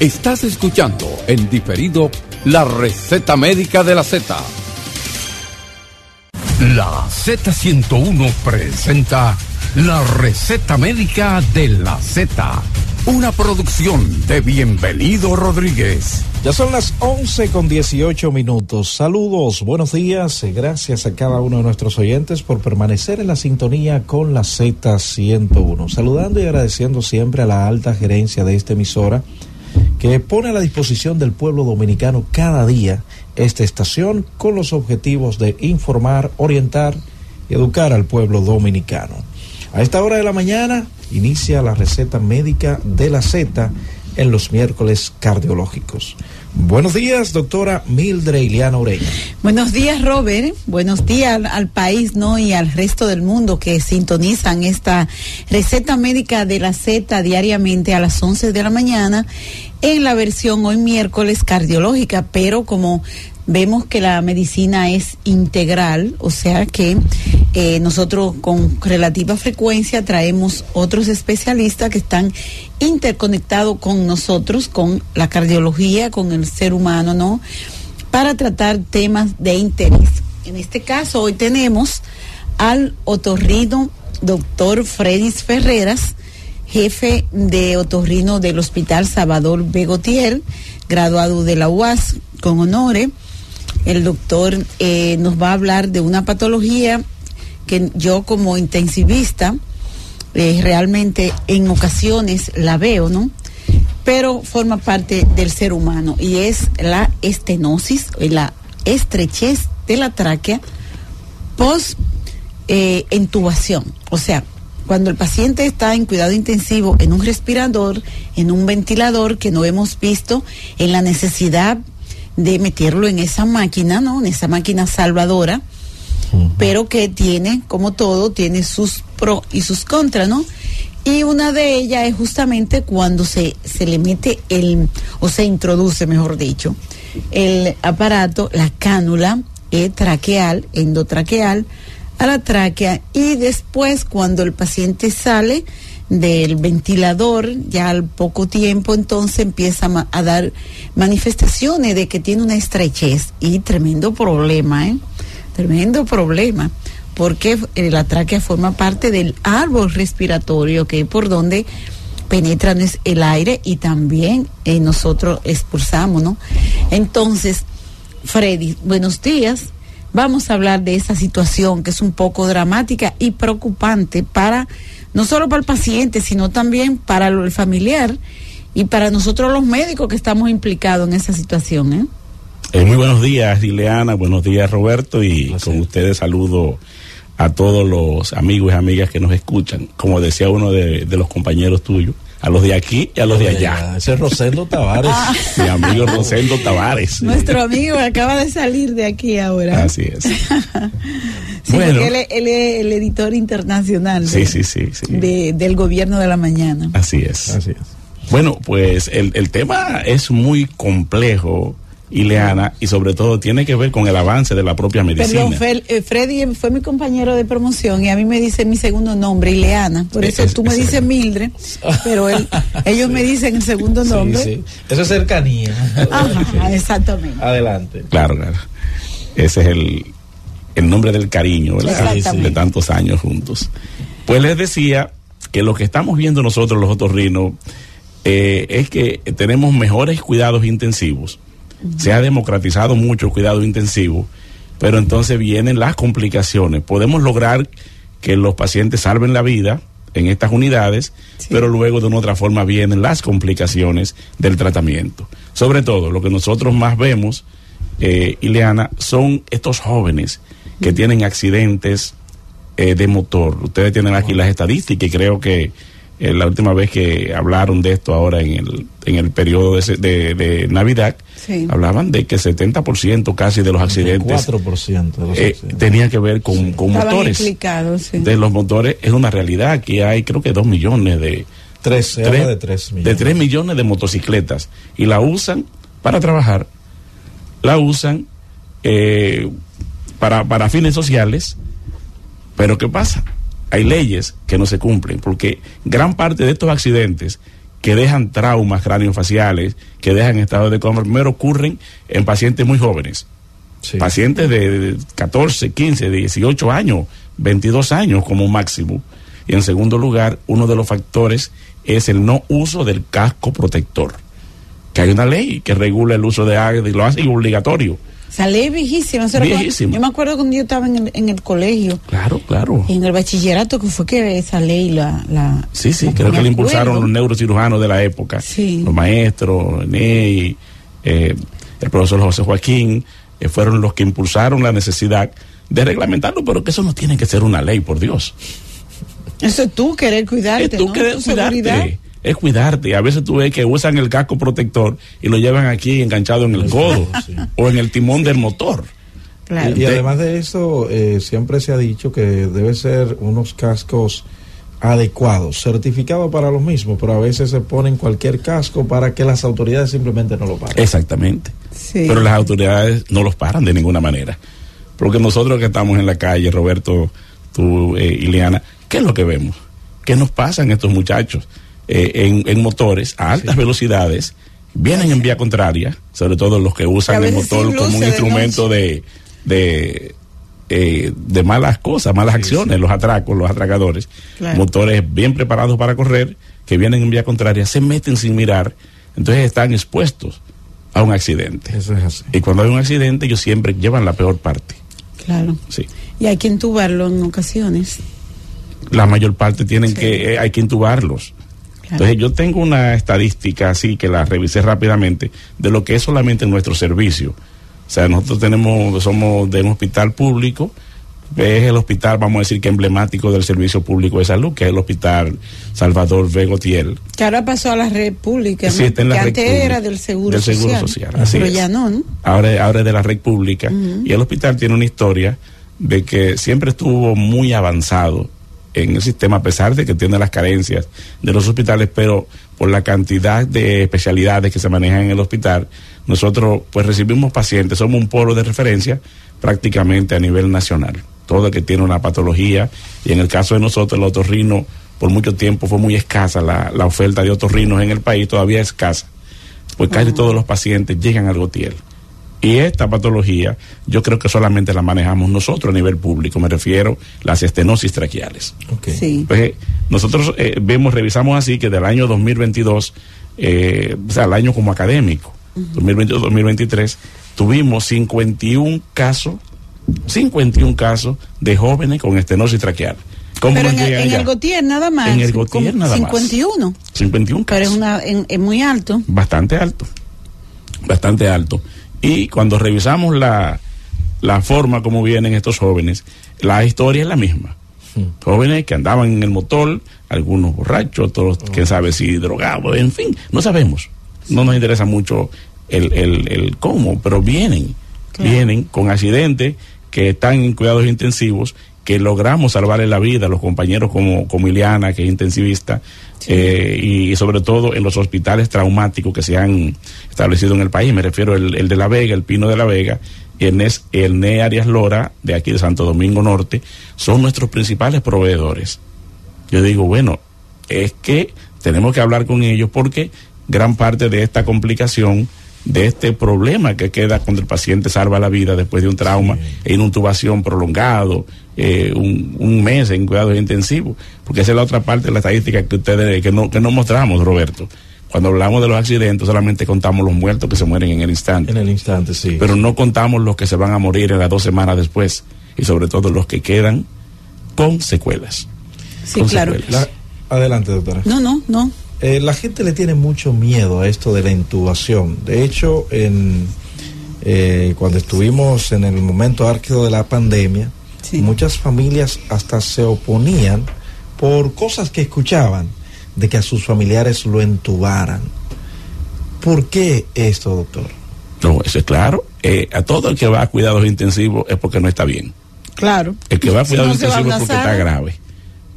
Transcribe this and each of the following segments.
Estás escuchando en diferido la receta médica de la Z. La Z101 presenta la receta médica de la Z. Una producción de Bienvenido Rodríguez. Ya son las 11 con 18 minutos. Saludos, buenos días. Gracias a cada uno de nuestros oyentes por permanecer en la sintonía con la Z101. Saludando y agradeciendo siempre a la alta gerencia de esta emisora que pone a la disposición del pueblo dominicano cada día esta estación con los objetivos de informar, orientar y educar al pueblo dominicano. A esta hora de la mañana inicia la receta médica de la Z en los miércoles cardiológicos. Buenos días, doctora Mildred Iliana Ureña. Buenos días, Robert. Buenos días al, país, ¿no? Y al resto del mundo que sintonizan esta receta médica de la Z diariamente a las 11 de la mañana en la versión hoy miércoles cardiológica, pero como vemos que la medicina es integral, o sea que eh, nosotros con relativa frecuencia traemos otros especialistas que están interconectados con nosotros, con la cardiología, con el ser humano, ¿no? Para tratar temas de interés. En este caso, hoy tenemos al otorrino doctor Fredis Ferreras, jefe de otorrino del Hospital Salvador Begotiel, graduado de la UAS con honores el doctor eh, nos va a hablar de una patología que yo como intensivista eh, realmente en ocasiones la veo, ¿no? Pero forma parte del ser humano y es la estenosis, la estrechez de la tráquea post eh, intubación. O sea, cuando el paciente está en cuidado intensivo en un respirador, en un ventilador que no hemos visto en la necesidad de meterlo en esa máquina, ¿no? En esa máquina salvadora, pero que tiene, como todo, tiene sus pros y sus contras, ¿no? Y una de ellas es justamente cuando se, se le mete el, o se introduce, mejor dicho, el aparato, la cánula eh, traqueal, endotraqueal, a la tráquea y después cuando el paciente sale, del ventilador, ya al poco tiempo entonces empieza a dar manifestaciones de que tiene una estrechez y tremendo problema, ¿eh? Tremendo problema, porque la tráquea forma parte del árbol respiratorio, que por donde penetra el aire y también eh, nosotros expulsamos, ¿no? Entonces, Freddy, buenos días. Vamos a hablar de esa situación que es un poco dramática y preocupante para no solo para el paciente, sino también para el familiar y para nosotros los médicos que estamos implicados en esa situación. ¿eh? Eh, muy buenos días, Ileana, buenos días, Roberto, y con ustedes saludo a todos los amigos y amigas que nos escuchan, como decía uno de, los compañeros tuyos, a los de aquí y a los de allá. Ese es Rosendo Tavares. Ah. Mi amigo Rosendo Tavares. Nuestro amigo acaba de salir de aquí ahora. Así es. bueno, él, es el editor internacional sí, sí, sí, del gobierno de la mañana. Así es. Así es. Bueno, pues el, el tema es muy complejo Ileana y sobre todo tiene que ver con el avance de la propia medicina. Perdón, eh, Freddy fue mi compañero de promoción y a mí me dice mi segundo nombre, Ileana. Por eso tú me dices Mildred, pero ellos me dicen el segundo nombre. Sí, sí. Eso es cercanía. Ajá, exactamente. Adelante. Claro, claro. Ese es el, el nombre del cariño, De tantos años juntos. Pues les decía que lo que estamos viendo nosotros los otorrinos eh, es que tenemos mejores cuidados intensivos. Se ha democratizado mucho el cuidado intensivo, pero entonces vienen las complicaciones. Podemos lograr que los pacientes salven la vida en estas unidades, pero luego de una otra forma vienen las complicaciones del tratamiento. Sobre todo, lo que nosotros más vemos, eh, Ileana, son estos jóvenes que tienen accidentes eh, de motor. Ustedes tienen aquí las estadísticas y creo que eh, la última vez que hablaron de esto ahora en el, en el periodo de, de, Navidad, hablaban de que 70% casi de los accidentes, 4% de los eh, tenía que ver con, con motores. De los motores es una realidad. que hay creo que 2 millones de... Tres, de 3 millones. De 3 millones de motocicletas. Y la usan para trabajar, la usan eh, para, para fines sociales, pero ¿qué pasa? Hay leyes que no se cumplen, porque gran parte de estos accidentes que dejan traumas craneofaciales, que dejan estado de coma, primero ocurren en pacientes muy jóvenes. Pacientes de 14, 15, 18 años, 22 años como máximo. Y en segundo lugar, uno de los factores es el no uso del casco protector. Que hay una ley que regula el uso de y lo hace obligatorio. Esa ley viejísima. viejísima. Yo me acuerdo cuando yo estaba en el, en el colegio. Claro, claro. En el bachillerato que fue que esa ley la... la sí, sí, creo que la impulsaron los neurocirujanos de la época. Sí. Los maestros, Ney, eh, el profesor José Joaquín, eh, fueron los que impulsaron la necesidad de reglamentarlo, pero que eso no tiene que ser una ley, por Dios. Eso es tú querer cuidarte. Es tú querer cuidarte es cuidarte. A veces tú ves que usan el casco protector y lo llevan aquí enganchado en el codo o en el timón del motor. Y, además de eso, eh, siempre se ha dicho que debe ser unos cascos adecuados, certificados para lo mismo, pero a veces se ponen cualquier casco para que las autoridades simplemente no lo paren. Exactamente. Pero las autoridades no los paran de ninguna manera. Porque nosotros que estamos en la calle, Roberto, tú, eh, Ileana, ¿qué es lo que vemos? ¿Qué nos pasan estos muchachos? Eh, en, motores a altas velocidades, vienen en vía contraria, sobre todo los que usan el motor como un instrumento de, de, eh, de malas cosas, malas acciones, los atracos, los atracadores, motores bien preparados para correr, que vienen en vía contraria, se meten sin mirar, entonces están expuestos a un accidente. Y cuando hay un accidente, ellos siempre llevan la peor parte. Claro. Sí. Y hay que intubarlo en ocasiones. La mayor parte tienen que, eh, hay que intubarlos. Entonces yo tengo una estadística así que la revisé rápidamente de lo que es solamente nuestro servicio. O sea, nosotros tenemos, somos de un hospital público, es el hospital, vamos a decir que emblemático del servicio público de salud, que es el hospital Salvador Vegotiel. Que ahora pasó a la red pública, sí, en la que antes era del Seguro del Seguro Social. así Pero ya no, Ahora, ahora es de la red pública. Y el hospital tiene una historia de que siempre estuvo muy avanzado en el sistema, a pesar de que tiene las carencias de los hospitales, pero por la cantidad de especialidades que se manejan en el hospital, nosotros pues recibimos pacientes, somos un polo de referencia prácticamente a nivel nacional. Todo el que tiene una patología, y en el caso de nosotros, el otorrino, por mucho tiempo fue muy escasa la, la oferta de otorrinos en el país, todavía es escasa, pues casi todos los pacientes llegan al Gotiel. Y esta patología yo creo que solamente la manejamos nosotros a nivel público, me refiero a las estenosis traqueales. Pues, nosotros eh, vemos, revisamos así que del año 2022, eh, o sea, el año como académico, 2022-2023, tuvimos 51 casos, 51 casos de jóvenes con estenosis traqueal. ¿Cómo Pero en, el, Gotier nada más. En el Gotier nada 51. más. 51 casos. Pero es, una, es muy alto. Bastante alto. Bastante alto. Y cuando revisamos la, forma como vienen estos jóvenes, la historia es la misma. Hmm. Jóvenes que andaban en el motor, algunos borrachos, otros, oh. quién sabe si drogados, en fin, no sabemos. No nos interesa mucho el, el, el cómo, pero vienen, vienen con accidentes que están en cuidados intensivos que logramos salvarle la vida a los compañeros como, como Iliana, que es intensivista, eh, y, sobre todo en los hospitales traumáticos que se han establecido en el país. Me refiero el, el de La Vega, el Pino de La Vega, el NES, el NE Arias Lora, de aquí de Santo Domingo Norte, son nuestros principales proveedores. Yo digo, bueno, es que tenemos que hablar con ellos porque gran parte de esta complicación de este problema que queda cuando el paciente salva la vida después de un trauma en intubación prolongado, eh, un, mes en cuidados intensivos, porque esa es la otra parte de la estadística que ustedes que no, que no mostramos, Roberto. Cuando hablamos de los accidentes solamente contamos los muertos que se mueren en el instante. En el instante, sí. Pero no contamos los que se van a morir en las dos semanas después y sobre todo los que quedan con secuelas. Sí, claro. adelante, doctora. No, no, no. Eh, la gente le tiene mucho miedo a esto de la intubación. De hecho, en, eh, cuando estuvimos en el momento álgido de la pandemia, muchas familias hasta se oponían por cosas que escuchaban de que a sus familiares lo entubaran. ¿Por qué esto, doctor? No, eso es claro. Eh, a todo el que va a cuidados intensivos es porque no está bien. Claro. El que va a cuidados intensivos es porque está grave.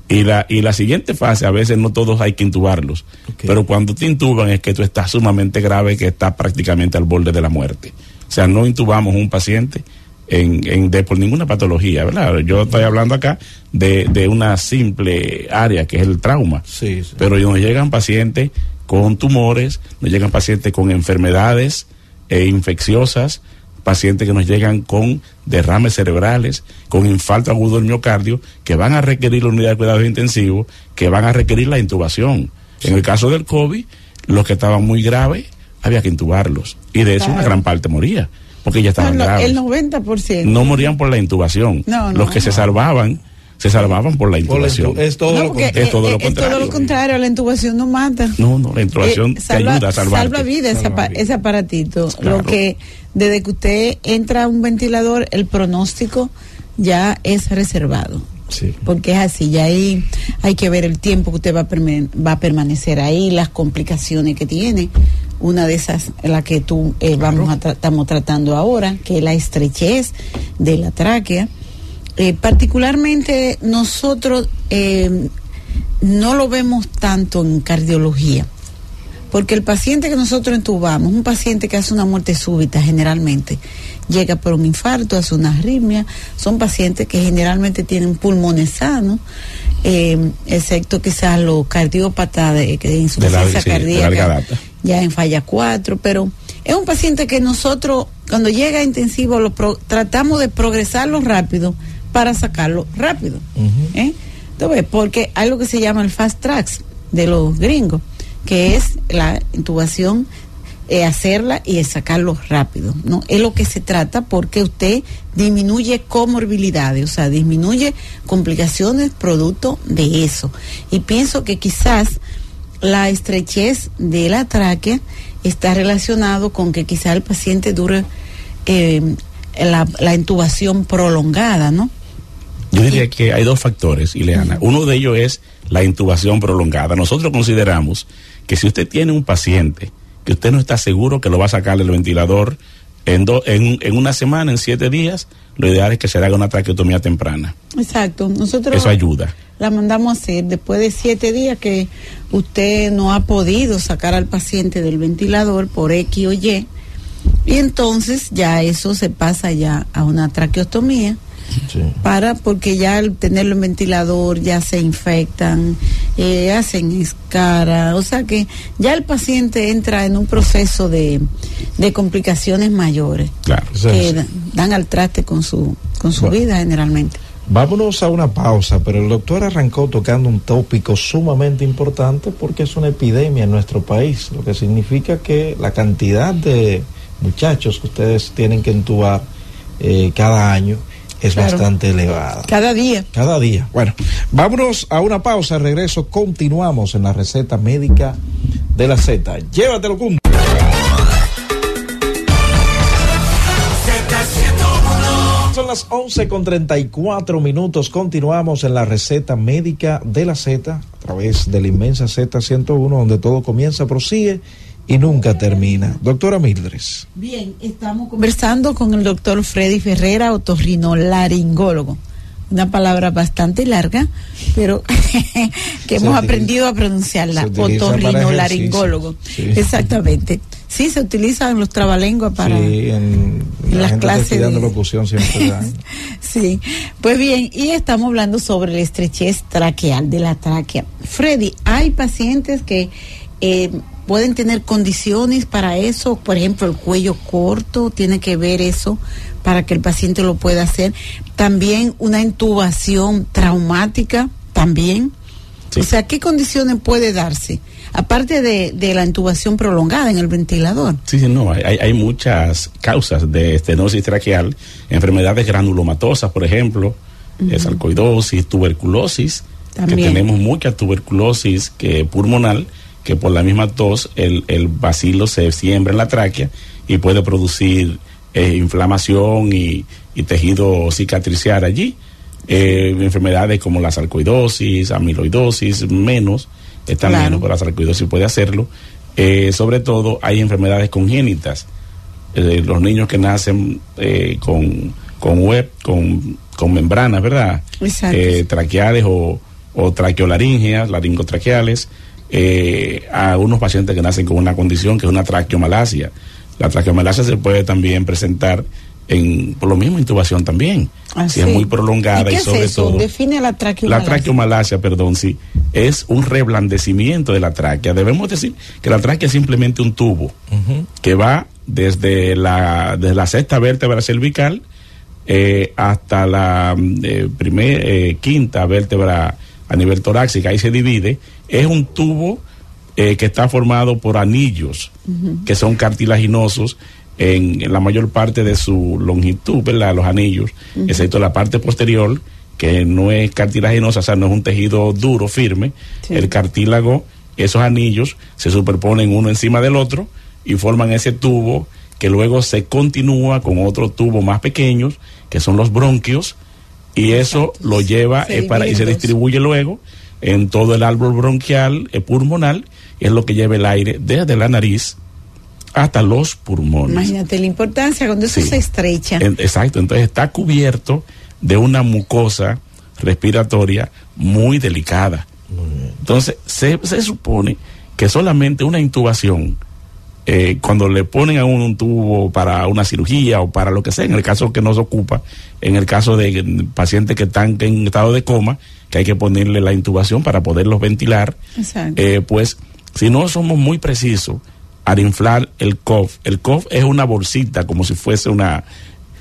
Y la, y la siguiente fase, a veces no todos hay que intubarlos, pero cuando te intuban es que tú estás sumamente grave, que estás prácticamente al borde de la muerte. O sea, no intubamos un paciente en, en de, por ninguna patología, ¿verdad? Yo estoy hablando acá de, de una simple área que es el trauma, sí, pero nos llegan pacientes con tumores, nos llegan pacientes con enfermedades e infecciosas, pacientes que nos llegan con derrames cerebrales, con infarto agudo del miocardio, que van a requerir la unidad de cuidados intensivos, que van a requerir la intubación. En el caso del COVID, los que estaban muy graves, había que intubarlos. Y de eso una gran parte moría, porque ya estaban graves. El 90%. No morían por la intubación. los que se salvaban se salvaban por la intubación. es todo, lo, contrario. Es todo lo contrario, la intubación no mata. No, no, la intubación eh, te ayuda a salvar. Salva vida ese, aparatito. Lo que, desde que usted entra a un ventilador, el pronóstico ya es reservado. Sí. Porque es así, ya ahí hay que ver el tiempo que usted va a, va a permanecer ahí, las complicaciones que tiene. Una de esas, la que tú eh, vamos a estamos tratando ahora, que es la estrechez de la tráquea. Eh, particularmente nosotros eh, no lo vemos tanto en cardiología, porque el paciente que nosotros entubamos, un paciente que hace una muerte súbita generalmente, llega por un infarto, hace una arritmia, son pacientes que generalmente tienen pulmones sanos, eh, excepto quizás los cardiópatas de, de insuficiencia cardíaca, ya en falla 4, pero es un paciente que nosotros cuando llega a intensivo lo tratamos de progresarlo rápido para sacarlo rápido. ¿eh? Porque hay lo que se llama el fast tracks de los gringos, que es la intubación, eh, hacerla y sacarlo rápido. ¿no? Es lo que se trata porque usted disminuye comorbilidades, o sea, disminuye complicaciones producto de eso. Y pienso que quizás la estrechez de la tráquea está relacionado con que quizás el paciente dure eh, la, la, intubación prolongada, ¿no? Yo diría que hay dos factores, Ileana. Uno de ellos es la intubación prolongada. Nosotros consideramos que si usted tiene un paciente que usted no está seguro que lo va a sacar del ventilador en, en, una semana, en siete días, lo ideal es que se haga una traqueotomía temprana. Exacto. Nosotros Eso ayuda. La mandamos a hacer después de siete días que usted no ha podido sacar al paciente del ventilador por X o Y. Y entonces ya eso se pasa ya a una traqueotomía para porque ya al tenerlo en ventilador ya se infectan, eh, hacen escara, o sea que ya el paciente entra en un proceso de, complicaciones mayores que dan al traste con su, con su vida generalmente. Vámonos a una pausa, pero el doctor arrancó tocando un tópico sumamente importante porque es una epidemia en nuestro país, lo que significa que la cantidad de muchachos que ustedes tienen que entubar eh, cada año es bastante elevada. Cada día. Cada día. Bueno, vámonos a una pausa. Regreso, continuamos en la receta médica de la Z. Llévatelo, cum. Son las 11 con 34 minutos. Continuamos en la receta médica de la Z a través de la inmensa Z101, donde todo comienza, prosigue y nunca termina. Doctora Mildres. Bien, estamos conversando con el doctor Freddy Ferrera, otorrinolaringólogo. Una palabra bastante larga, pero que hemos aprendido a pronunciarla. Otorrinolaringólogo. Exactamente. Sí, se utilizan los trabalenguas para sí, en, las clases de locución siempre. sí, pues bien, y estamos hablando sobre la estrechez traqueal de la tráquea. Freddy, hay pacientes que eh, pueden tener condiciones para eso, por ejemplo, el cuello corto, tiene que ver eso para que el paciente lo pueda hacer. También una intubación traumática, también. O sea, ¿qué condiciones puede darse? Aparte de, la intubación prolongada en el ventilador. Sí, sí, no, hay, hay muchas causas de estenosis traqueal, enfermedades granulomatosas, por ejemplo, uh tuberculosis, que tenemos mucha tuberculosis que pulmonar que por la misma tos el, el bacilo se siembra en la tráquea y puede producir eh, inflamación y, tejido cicatricial allí. Eh, enfermedades como la sarcoidosis, amiloidosis, menos, está menos, pero la sarcoidosis puede hacerlo. Eh, sobre todo hay enfermedades congénitas. los niños que nacen con, con web, con, con membranas, ¿verdad? traqueales o, o traqueolaringeas, laringotraqueales eh, a unos pacientes que nacen con una condición que es una traqueomalacia. La traqueomalacia se puede también presentar en por lo mismo intubación también. Ah, si es muy prolongada ¿Y y, qué es sobre eso? todo Define la la traqueomalacia. traqueomalacia, perdón, sí, es un reblandecimiento de la tráquea. Debemos decir que la tráquea es simplemente un tubo que va desde la, desde la sexta vértebra cervical eh, hasta la mm, eh, primer, eh, quinta vértebra a nivel torácica, ahí se divide. Es un tubo eh, que está formado por anillos que son cartilaginosos en, en la mayor parte de su longitud, ¿verdad? Los anillos, excepto la parte posterior, que no es cartilaginosa, o sea, no es un tejido duro, firme. Sí. El cartílago, esos anillos se superponen uno encima del otro y forman ese tubo que luego se continúa con otro tubo más pequeños, que son los bronquios, y eso Exacto. lo lleva eh, para, y se distribuye luego en todo el árbol bronquial eh, pulmonar, y es lo que lleva el aire desde la nariz hasta los pulmones. Imagínate la importancia cuando eso Sí. se estrecha. En- exacto, entonces está cubierto de una mucosa respiratoria muy delicada. Entonces, se, se supone que solamente una intubación, eh, cuando le ponen a uno un tubo para una cirugía o para lo que sea, en el caso que nos ocupa, en el caso de pacientes que están en estado de coma, que hay que ponerle la intubación para poderlos ventilar, Exacto. eh, pues si no somos muy precisos al inflar el COF, el COF es una bolsita como si fuese una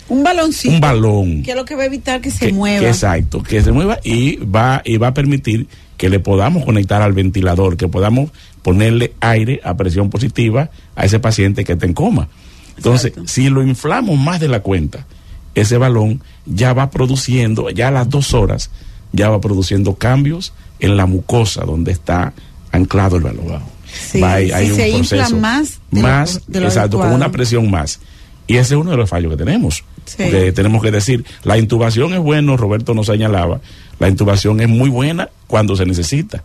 un baloncito. un balón Que es lo que va a evitar que se que- mueva. que exacto, que se mueva y va y va a permitir que le podamos conectar al ventilador, que podamos ponerle aire a presión positiva a ese paciente que está en coma. Entonces, Exacto. si lo inflamos más de la cuenta, ese balón ya va produciendo, ya a las dos horas, ya va produciendo cambios en la mucosa donde está anclado el balón. Sí, Va- hay, si hay un se infla proceso más de lo- más, de lo exacto, con una presión más. Y ese es uno de los fallos que tenemos. Sí. Porque tenemos que decir, la intubación es bueno, Roberto nos señalaba, la intubación es muy buena cuando se necesita.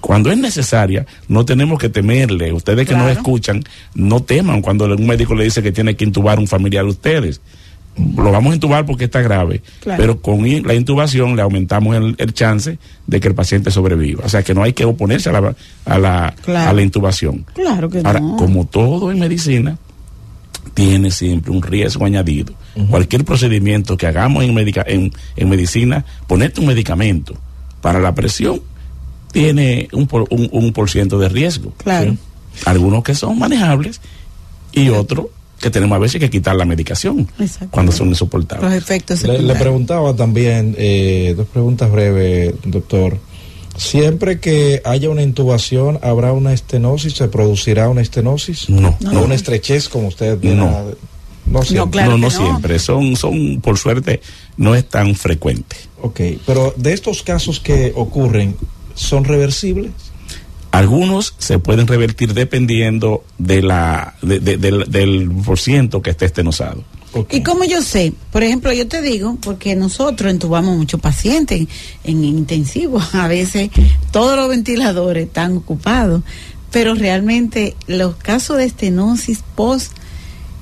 Cuando es necesaria, no tenemos que temerle. Ustedes que nos Claro. escuchan, no teman cuando un médico le dice que tiene que intubar un familiar de ustedes. Lo vamos a intubar porque está grave, Claro. pero con la intubación le aumentamos el, el chance de que el paciente sobreviva. O sea que no hay que oponerse a la, a la, Claro. a la intubación. Claro que Ahora, no. como todo en medicina, tiene siempre un riesgo añadido. Cualquier procedimiento que hagamos en, medica- en, en medicina, ponerte un medicamento para la presión, tiene un por, un, un por ciento de riesgo. Claro. ¿sí? Algunos que son manejables y otros que tenemos a veces que quitar la medicación cuando son Los insoportables. efectos Le, preguntaba también, eh, dos preguntas breves, doctor. Siempre que haya una intubación, ¿habrá una estenosis? ¿Se producirá una estenosis? No, ¿O no. una estrechez, como usted viene No. a- No siempre. claro no, que no no. siempre. Son, son, por suerte, no es tan frecuente. Ok, pero de estos casos que ocurren, ¿son reversibles? Algunos se pueden revertir dependiendo de la, de- de- del, del por ciento que esté estenosado. ¿Y cómo yo sé? Por ejemplo, yo te digo, porque nosotros entubamos muchos pacientes en, intensivo, a veces todos los ventiladores están ocupados, pero realmente los casos de estenosis post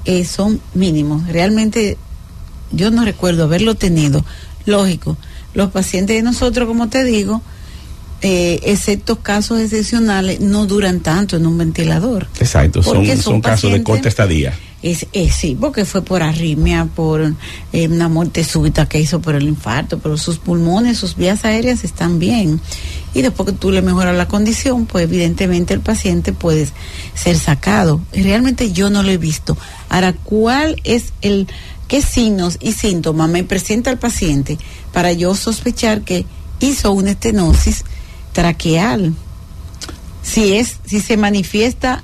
eh, son mínimos. Realmente yo no recuerdo haberlo tenido. Lógico, los pacientes de nosotros, como te digo, eh, excepto casos excepcionales, no duran tanto en un ventilador. Exacto, son, son, son casos de corta estadía. Es, es- sí, porque fue por arritmia, por eh, una muerte súbita que hizo por el infarto, pero sus pulmones, sus vías aéreas están bien. Y después que tú le mejoras la condición, pues evidentemente el paciente puede ser sacado. Realmente yo no lo he visto. Ahora, ¿cuál es el, qué signos y síntomas me presenta el paciente para yo sospechar que hizo una estenosis traqueal? Si es, si se manifiesta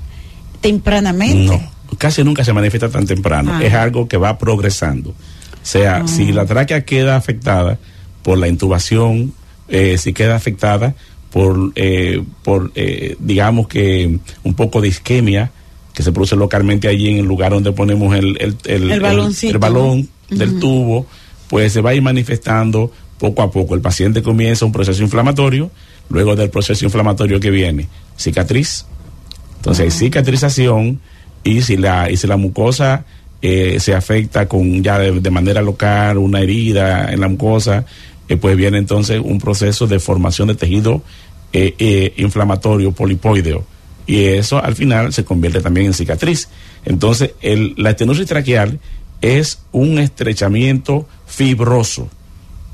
tempranamente. No, casi nunca se manifiesta tan temprano. Ah. Es algo que va progresando. O sea, Ah. si la tráquea queda afectada por la intubación, eh, si queda afectada por, eh, por eh, digamos que un poco de isquemia que se produce localmente allí en el lugar donde ponemos el, el, el, El balón del tubo, pues se va a ir manifestando poco a poco. El paciente comienza un proceso inflamatorio, luego del proceso inflamatorio que viene, cicatriz, entonces hay cicatrización y si la, y si la mucosa eh, se afecta con ya de, de manera local, una herida en la mucosa, eh, pues viene entonces un proceso de formación de tejido eh, eh, inflamatorio polipoideo. Y eso al final se convierte también en cicatriz. Entonces, el, la estenosis traqueal es un estrechamiento fibroso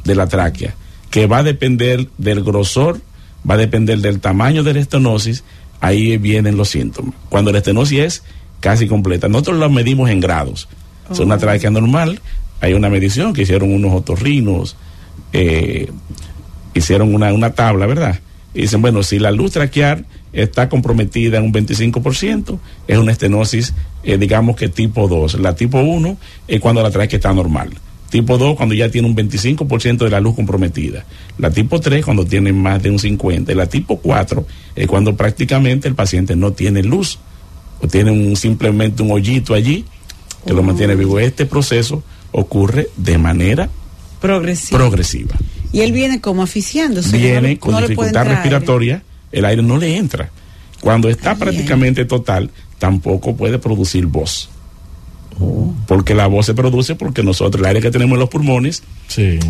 de la tráquea, que va a depender del grosor, va a depender del tamaño de la estenosis, ahí vienen los síntomas. Cuando la estenosis es casi completa, nosotros la medimos en grados. Es una oh. tráquea normal, hay una medición que hicieron unos otorrinos, eh, hicieron una, una tabla, ¿verdad? Y dicen, bueno, si la luz traquear está comprometida en un 25%, es una estenosis, eh, digamos que tipo 2. La tipo 1 es cuando la tráquea está normal. Tipo 2 cuando ya tiene un 25% de la luz comprometida. La tipo 3 cuando tiene más de un 50%. Y la tipo 4 es cuando prácticamente el paciente no tiene luz o tiene un, simplemente un hoyito allí que lo mantiene vivo. Este proceso ocurre de manera progresiva. progresiva. Y él viene como aficiándose. Viene con dificultad respiratoria, el aire no le entra. Cuando está prácticamente total, tampoco puede producir voz. Porque la voz se produce porque nosotros, el aire que tenemos en los pulmones,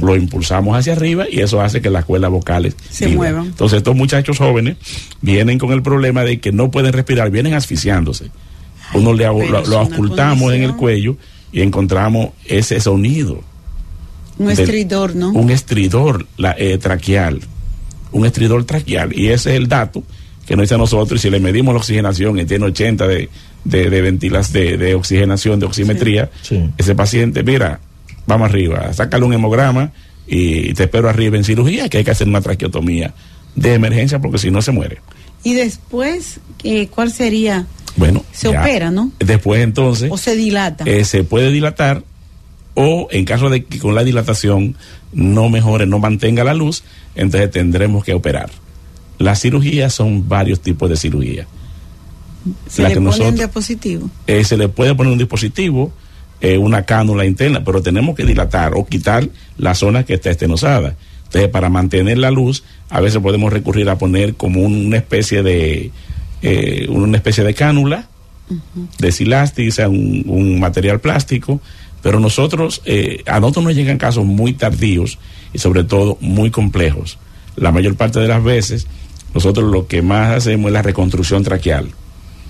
lo impulsamos hacia arriba y eso hace que las cuerdas vocales se muevan. Entonces, estos muchachos jóvenes vienen con el problema de que no pueden respirar, vienen asfixiándose. Uno le, lo, ocultamos en el cuello y encontramos ese sonido. Un estridor, ¿no? Un estridor la, eh, traqueal. Un estridor traqueal. Y ese es el dato que nos dice a nosotros. Y si le medimos la oxigenación y tiene 80 de, de, de ventilas de, de, oxigenación, de oximetría, ese paciente, mira, vamos arriba, sácale un hemograma y te espero arriba en cirugía, que hay que hacer una traqueotomía de emergencia porque si no se muere. Y después, ¿cuál sería? Bueno, se opera, ¿no? Después entonces. O se dilata. Eh, se puede dilatar o en caso de que con la dilatación no mejore, no mantenga la luz, entonces tendremos que operar. Las cirugías son varios tipos de cirugía. ¿Se le pone un dispositivo? Eh, se le puede poner un dispositivo, eh, una cánula interna, pero tenemos que dilatar o quitar la zona que está estenosada. Entonces, para mantener la luz, a veces podemos recurrir a poner como una especie de eh, una especie de cánula de silástico, o sea, un, un material plástico, pero nosotros, eh, a nosotros nos llegan casos muy tardíos y sobre todo muy complejos. La mayor parte de las veces, nosotros lo que más hacemos es la reconstrucción traqueal.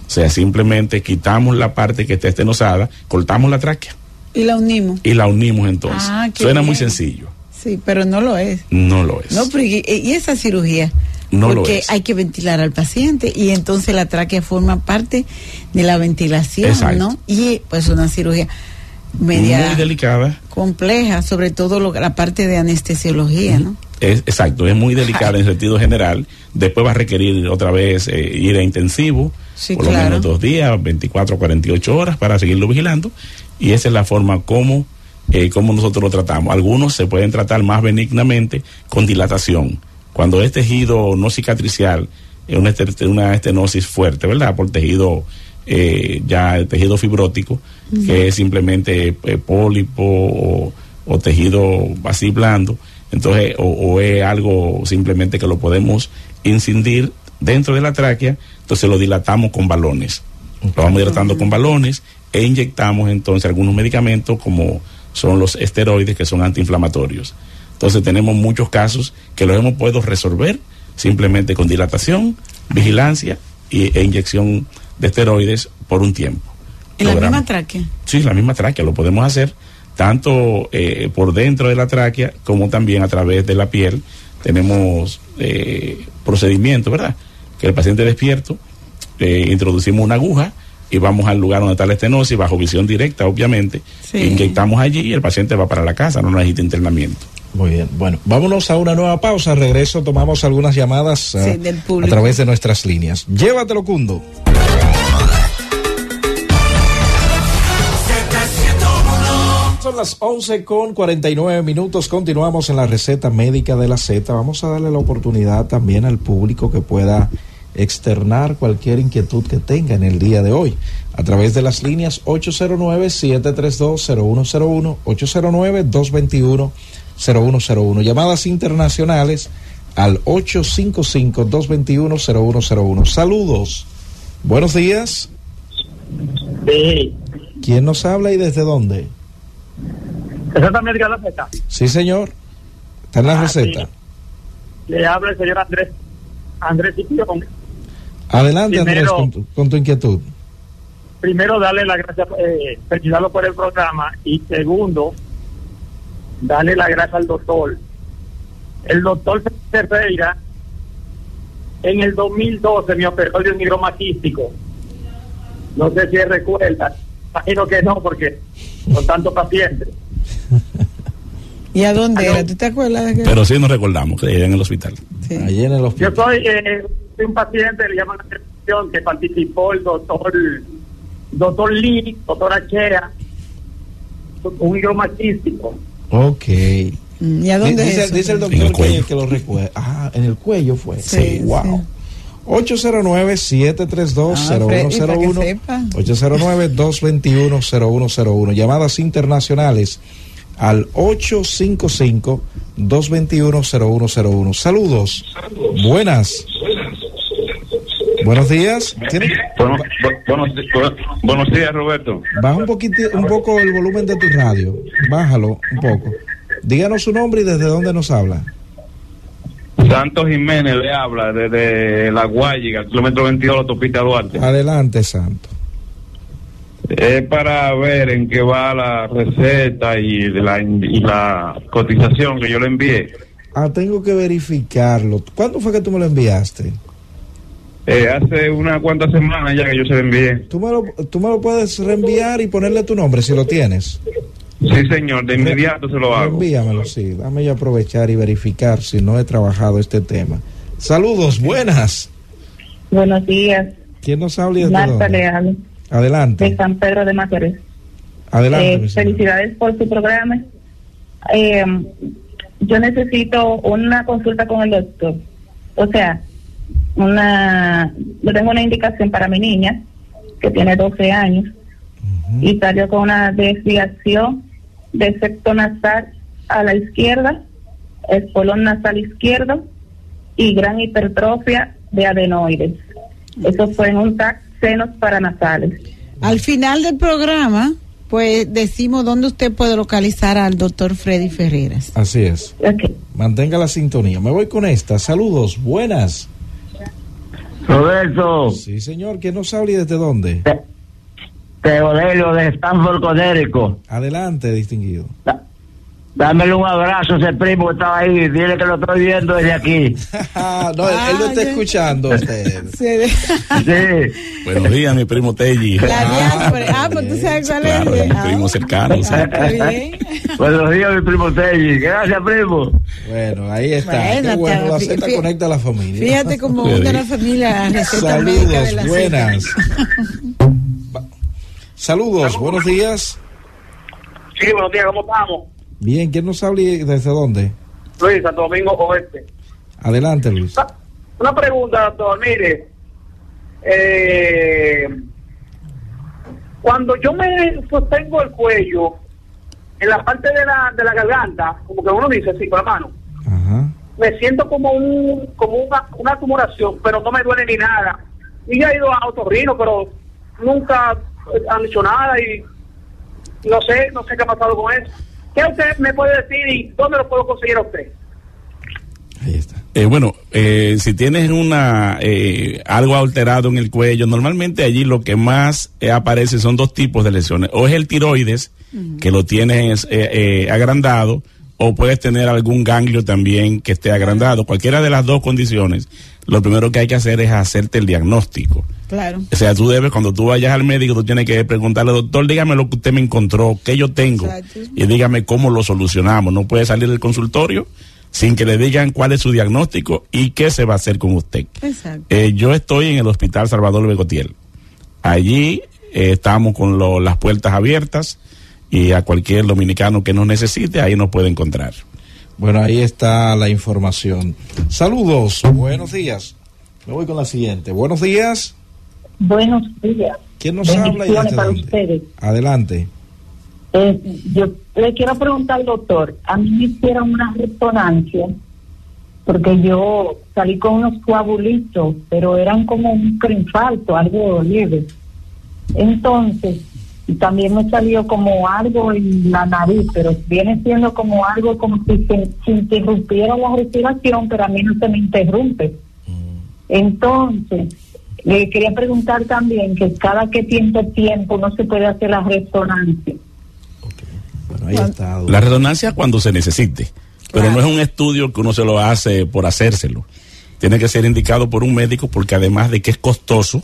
O sea, simplemente quitamos la parte que está estenosada, cortamos la tráquea. Y la unimos. Y la unimos entonces. Ah, Suena muy sencillo. Sí, pero no lo es. No lo es. No, y, esa cirugía. No porque hay que ventilar al paciente y entonces la tráquea forma parte de la ventilación, ¿no? Y pues una cirugía media muy delicada, compleja, sobre todo lo, la parte de anestesiología, ¿no? Es, exacto, es muy delicada en sentido general. Después va a requerir otra vez eh, ir a intensivo, por lo menos dos días, 24, 48 horas para seguirlo vigilando. Y esa es la forma como, eh, como nosotros lo tratamos. Algunos se pueden tratar más benignamente con dilatación. Cuando es tejido no cicatricial, es una, una estenosis fuerte, ¿verdad? Por tejido eh, ya el tejido fibrótico, que es simplemente eh, pólipo o, tejido así blando, entonces, o, es algo simplemente que lo podemos incidir dentro de la tráquea, entonces lo dilatamos con balones. Lo vamos dilatando con balones e inyectamos entonces algunos medicamentos como son los esteroides que son antiinflamatorios. Entonces tenemos muchos casos que los hemos podido resolver simplemente con dilatación, vigilancia y, e inyección de esteroides por un tiempo. ¿En la misma tráquea? Sí, la misma tráquea, lo podemos hacer tanto eh, por dentro de la tráquea como también a través de la piel. Tenemos eh, procedimientos, ¿verdad? Que el paciente despierto, eh, introducimos una aguja y vamos al lugar donde está la estenosis, bajo visión directa, obviamente, inyectamos allí y el paciente va para la casa, no necesita internamiento. Muy bien, bueno, vámonos a una nueva pausa, regreso, tomamos algunas llamadas a, a través de nuestras líneas. Llévatelo, Cundo. Son las 11 con 49 minutos. Continuamos en la receta médica de la Z. Vamos a darle la oportunidad también al público que pueda externar cualquier inquietud que tenga en el día de hoy a través de las líneas 809-732-0101, 809-221-0101. Llamadas internacionales al 855-221-0101. Saludos. Buenos días. ¿Quién nos habla y desde dónde? ¿Receta médica de la Z? Sí, señor. Está en la ah, receta. Le habla el señor Andrés. Andrés Adelante, Andrés, con tu, inquietud. primero, darle las gracias, eh, felicitarlo por el programa y segundo, darle las gracias al doctor. El doctor Ferreira en el 2012 me operó de un hidromatístico. No sé si recuerda, imagino que no, porque con tantos pacientes. ¿Y a dónde era? ¿Tú te acuerdas? Que... Pero sí nos recordamos, que en el hospital. Sí. Allí en el hospital. Yo soy, eh, un paciente, le llaman la atención, que participó el doctor, doctor Lee, doctor Achea, un hidromatístico. Ok. Mm, ¿Y a dónde dice, es dice el doctor el que, que, lo recuerda. Ah, en el cuello fue. Sí, sí wow. Sí. 809-732-0101. Ah, 809-221-0101. Llamadas internacionales al 855-221-0101. Saludos. Buenas. Buenos días. Bueno, buenos, buenos, días, Roberto. Baja un, poquito, un poco el volumen de tu radio. Bájalo un poco. Díganos su nombre y desde dónde nos habla. Santos Jiménez le habla desde La Guayiga, kilómetro 22 de la autopista Duarte. Adelante, Santos. Es para ver en qué va la receta y la, y la cotización que yo le envié. Ah, tengo que verificarlo. ¿Cuándo fue que tú me lo enviaste? Eh, hace unas cuantas semanas ya que yo se lo envié. ¿Tú me lo, ¿Tú me lo puedes reenviar y ponerle tu nombre si lo tienes? Sí, señor, de inmediato se lo hago. Envíamelo, sí. Dame yo aprovechar y verificar si no he trabajado este tema. Saludos, buenas. Buenos días. ¿Quién nos habla? De Marta dónde? Leal. Adelante. De San Pedro de Macorís. Adelante. Eh, felicidades por su programa. Eh, yo necesito una consulta con el doctor. O sea, una, yo tengo una indicación para mi niña que tiene 12 años uh -huh. y salió con una desviación de septo nasal a la izquierda, espolón nasal izquierdo y gran hipertrofia de adenoides. Eso fue en un TAC senos paranasales. Al final del programa, pues decimos dónde usted puede localizar al doctor Freddy Ferreras. Así es. Okay. Mantenga la sintonía. Me voy con esta. Saludos, buenas. Roberto. Sí, señor. ¿Quién nos habla y desde dónde? Te Teodelo de Stanford, Conérico. Adelante, distinguido. Da Dámele un abrazo a ese primo que estaba ahí. Dile que lo estoy viendo desde aquí. no, ah, él, él, lo está escuchando. Usted. sí. sí. Buenos días, mi primo Telly. La diáspora. Ah, pues tú sabes cuál claro, es. Mi primo cercano. Ah, bien. Buenos días, mi primo Telly. Gracias, primo. Bueno, ahí está. Bueno, Qué bueno la Z conecta a la familia. Fíjate cómo une a la familia. Saludos, buenas. Saludos, buenos días. Sí, buenos días, ¿cómo estamos? Bien, ¿quién nos habla y desde dónde? Luis, Santo Domingo Oeste. Adelante, Luis. Una pregunta, doctor. Mire, eh, cuando yo me sostengo el cuello, en la parte de la, de la garganta, como que uno dice así con la mano, Ajá. me siento como un como una, una acumulación, pero no me duele ni nada. Y ya he ido a otorrino, pero nunca han dicho nada y no sé, no sé qué ha pasado con eso. ¿Qué usted me puede decir y dónde lo puedo conseguir a usted? Ahí está. Eh, bueno, eh, si tienes una eh, algo alterado en el cuello, normalmente allí lo que más eh, aparece son dos tipos de lesiones. O es el tiroides, uh -huh. que lo tienes eh, agrandado, o puedes tener algún ganglio también que esté agrandado. Cualquiera de las dos condiciones, lo primero que hay que hacer es hacerte el diagnóstico. Claro. O sea, tú debes, cuando tú vayas al médico, tú tienes que preguntarle, doctor, dígame lo que usted me encontró, qué yo tengo, Exacto. y dígame cómo lo solucionamos. No puede salir del consultorio sin que le digan cuál es su diagnóstico y qué se va a hacer con usted. Exacto. Eh, yo estoy en el Hospital Salvador Begotiel. Allí eh, estamos con lo, las puertas abiertas y a cualquier dominicano que nos necesite, ahí nos puede encontrar. Bueno, ahí está la información. Saludos, buenos días. Me voy con la siguiente. Buenos días. Buenos días. ¿Quién nos habla y para ustedes. Adelante. Eh, yo le quiero preguntar al doctor, a mí me hicieron una resonancia porque yo salí con unos coagulitos, pero eran como un infarto, algo leve. Entonces, y también me salió como algo en la nariz, pero viene siendo como algo como si se, se interrumpiera la respiración, pero a mí no se me interrumpe. Entonces, Le quería preguntar también que cada qué tiempo tiempo no se puede hacer la resonancia. Bueno, ahí está. La resonancia cuando se necesite, pero no es un estudio que uno se lo hace por hacérselo. Tiene que ser indicado por un médico porque además de que es costoso,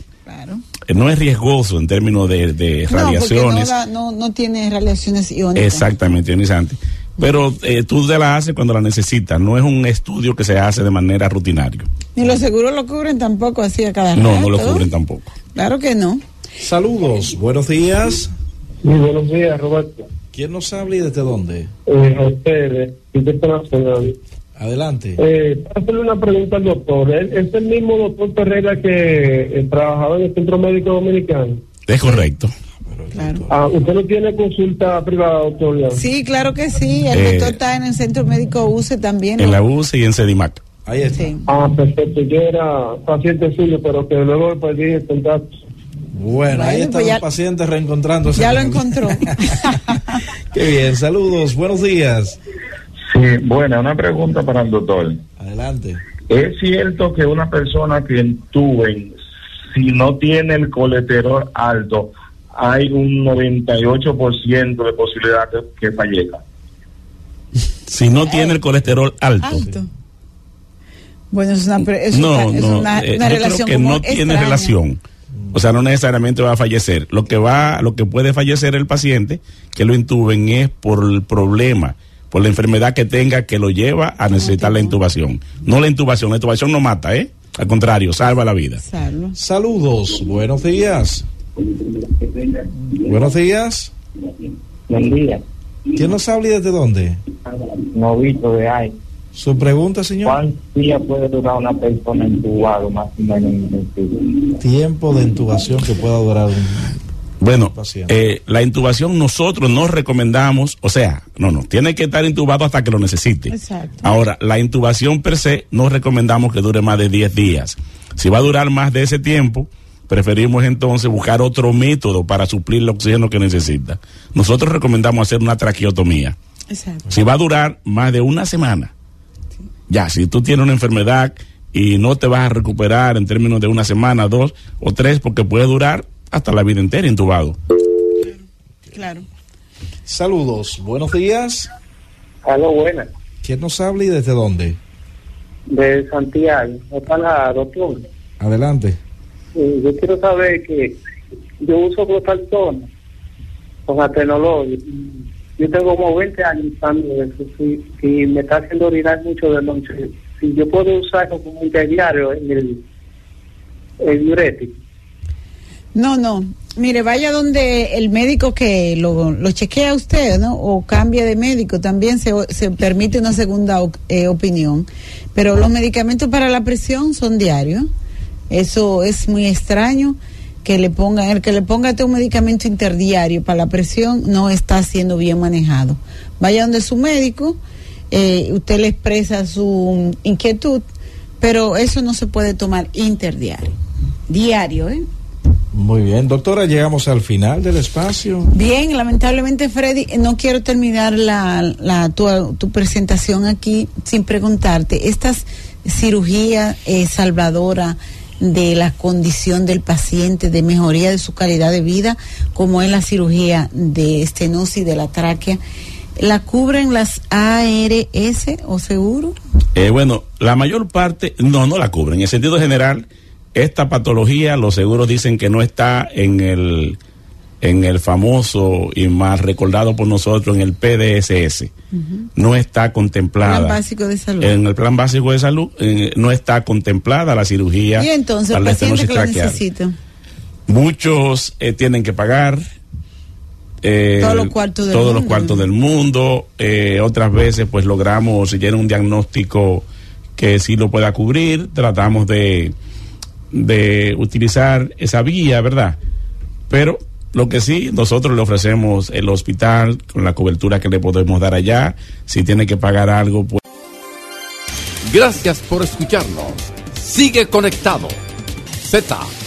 no es riesgoso en términos de, radiaciones. No, no, tiene radiaciones iónicas. Exactamente, ionizante. Pero eh, tú te la haces cuando la necesitas, no es un estudio que se hace de manera rutinaria. Ni los seguros lo cubren tampoco así a cada No, no lo cubren tampoco. Claro que no. Saludos, buenos días. Muy buenos días, Roberto. ¿Quién nos habla y desde dónde? Eh, José, Internacional. Adelante. Eh, para hacerle una pregunta al doctor. ¿Es el mismo doctor Ferreira que eh, trabajaba en el Centro Médico Dominicano? Es correcto. Ah, ¿Usted no tiene consulta privada, doctor? Sí, claro que sí. El eh, doctor está en el Centro Médico UCE también. En la UCE y en CEDIMAC. Ahí está. Ah, perfecto. Yo era paciente suyo, pero que luego perdí el contacto. Bueno, ahí están pues los pacientes reencontrándose. Ya lo encontró. Qué bien, saludos, buenos días. Sí, bueno, una pregunta para el doctor. Adelante. ¿Es cierto que una persona que entuben, si no tiene el colesterol alto, hay un 98% de posibilidad que, fallezca? Si no tiene el colesterol alto. Bueno, es una, es no, una, eh, relación que no tiene relación. O sea, no necesariamente va a fallecer. Lo que va, lo que puede fallecer el paciente que lo intuben es por el problema por la enfermedad que tenga que lo lleva a necesitar la intubación. No la intubación, la intubación no mata, ¿eh? Al contrario, salva la vida. Saludos, buenos días. Buenos días. Buen día. ¿Quién nos habla y desde dónde? Novito de ahí. ¿Su pregunta, señor? ¿Cuántos días puede durar una persona intubada más o menos? Tiempo de intubación que pueda durar un bueno, eh, la intubación nosotros no recomendamos, o sea, no, no, tiene que estar intubado hasta que lo necesite. Exacto. Ahora, la intubación per se no recomendamos que dure más de 10 días. Si va a durar más de ese tiempo, preferimos entonces buscar otro método para suplir el oxígeno que necesita. Nosotros recomendamos hacer una traqueotomía. Exacto. Si va a durar más de una semana, ya, si tú tienes una enfermedad y no te vas a recuperar en términos de una semana, dos o tres, porque puede durar hasta la vida entera intubado. Claro. Saludos, buenos días. Aló, buenas. ¿Quién nos habla y desde dónde? De Santiago, para doctor. Adelante. yo quiero saber que yo uso clofaltona con atenolol. Yo tengo como 20 años usando eso y me está haciendo orinar mucho de noche. Si yo puedo usarlo como interdiario en el, el diurético. No, no. Mire, vaya donde el médico que lo, chequea usted, ¿no? O cambia de médico, también se, se permite una segunda eh, opinión. Pero los medicamentos para la presión son diarios. Eso es muy extraño que le pongan, el que le ponga un medicamento interdiario para la presión no está siendo bien manejado. Vaya donde su médico, eh, usted le expresa su inquietud, pero eso no se puede tomar interdiario. Diario, ¿eh? Muy bien, doctora, llegamos al final del espacio. Bien, lamentablemente, Freddy, no quiero terminar la, la tu, presentación aquí sin preguntarte, ¿esta cirugía eh, salvadora de la condición del paciente, de mejoría de su calidad de vida, como es la cirugía de estenosis de la tráquea, ¿la cubren las ARS o seguro? Eh, bueno, la mayor parte, no, no la cubren. En el sentido general, esta patología, los seguros dicen que no está en el en el famoso y más recordado por nosotros en el PDSS. No está contemplada. Plan básico de salud. En el plan básico de salud eh, no está contemplada la cirugía. Y entonces, el paciente que lo necesita. Muchos eh, tienen que pagar. Eh, todos los cuartos del todos mundo. los cuartos del mundo. otras veces, pues logramos, si tiene un diagnóstico que sí lo pueda cubrir, tratamos de de utilizar esa vía, ¿verdad? Pero lo que sí, nosotros le ofrecemos el hospital con la cobertura que le podemos dar allá. Si tiene que pagar algo, pues. Gracias por escucharnos. Sigue conectado. Z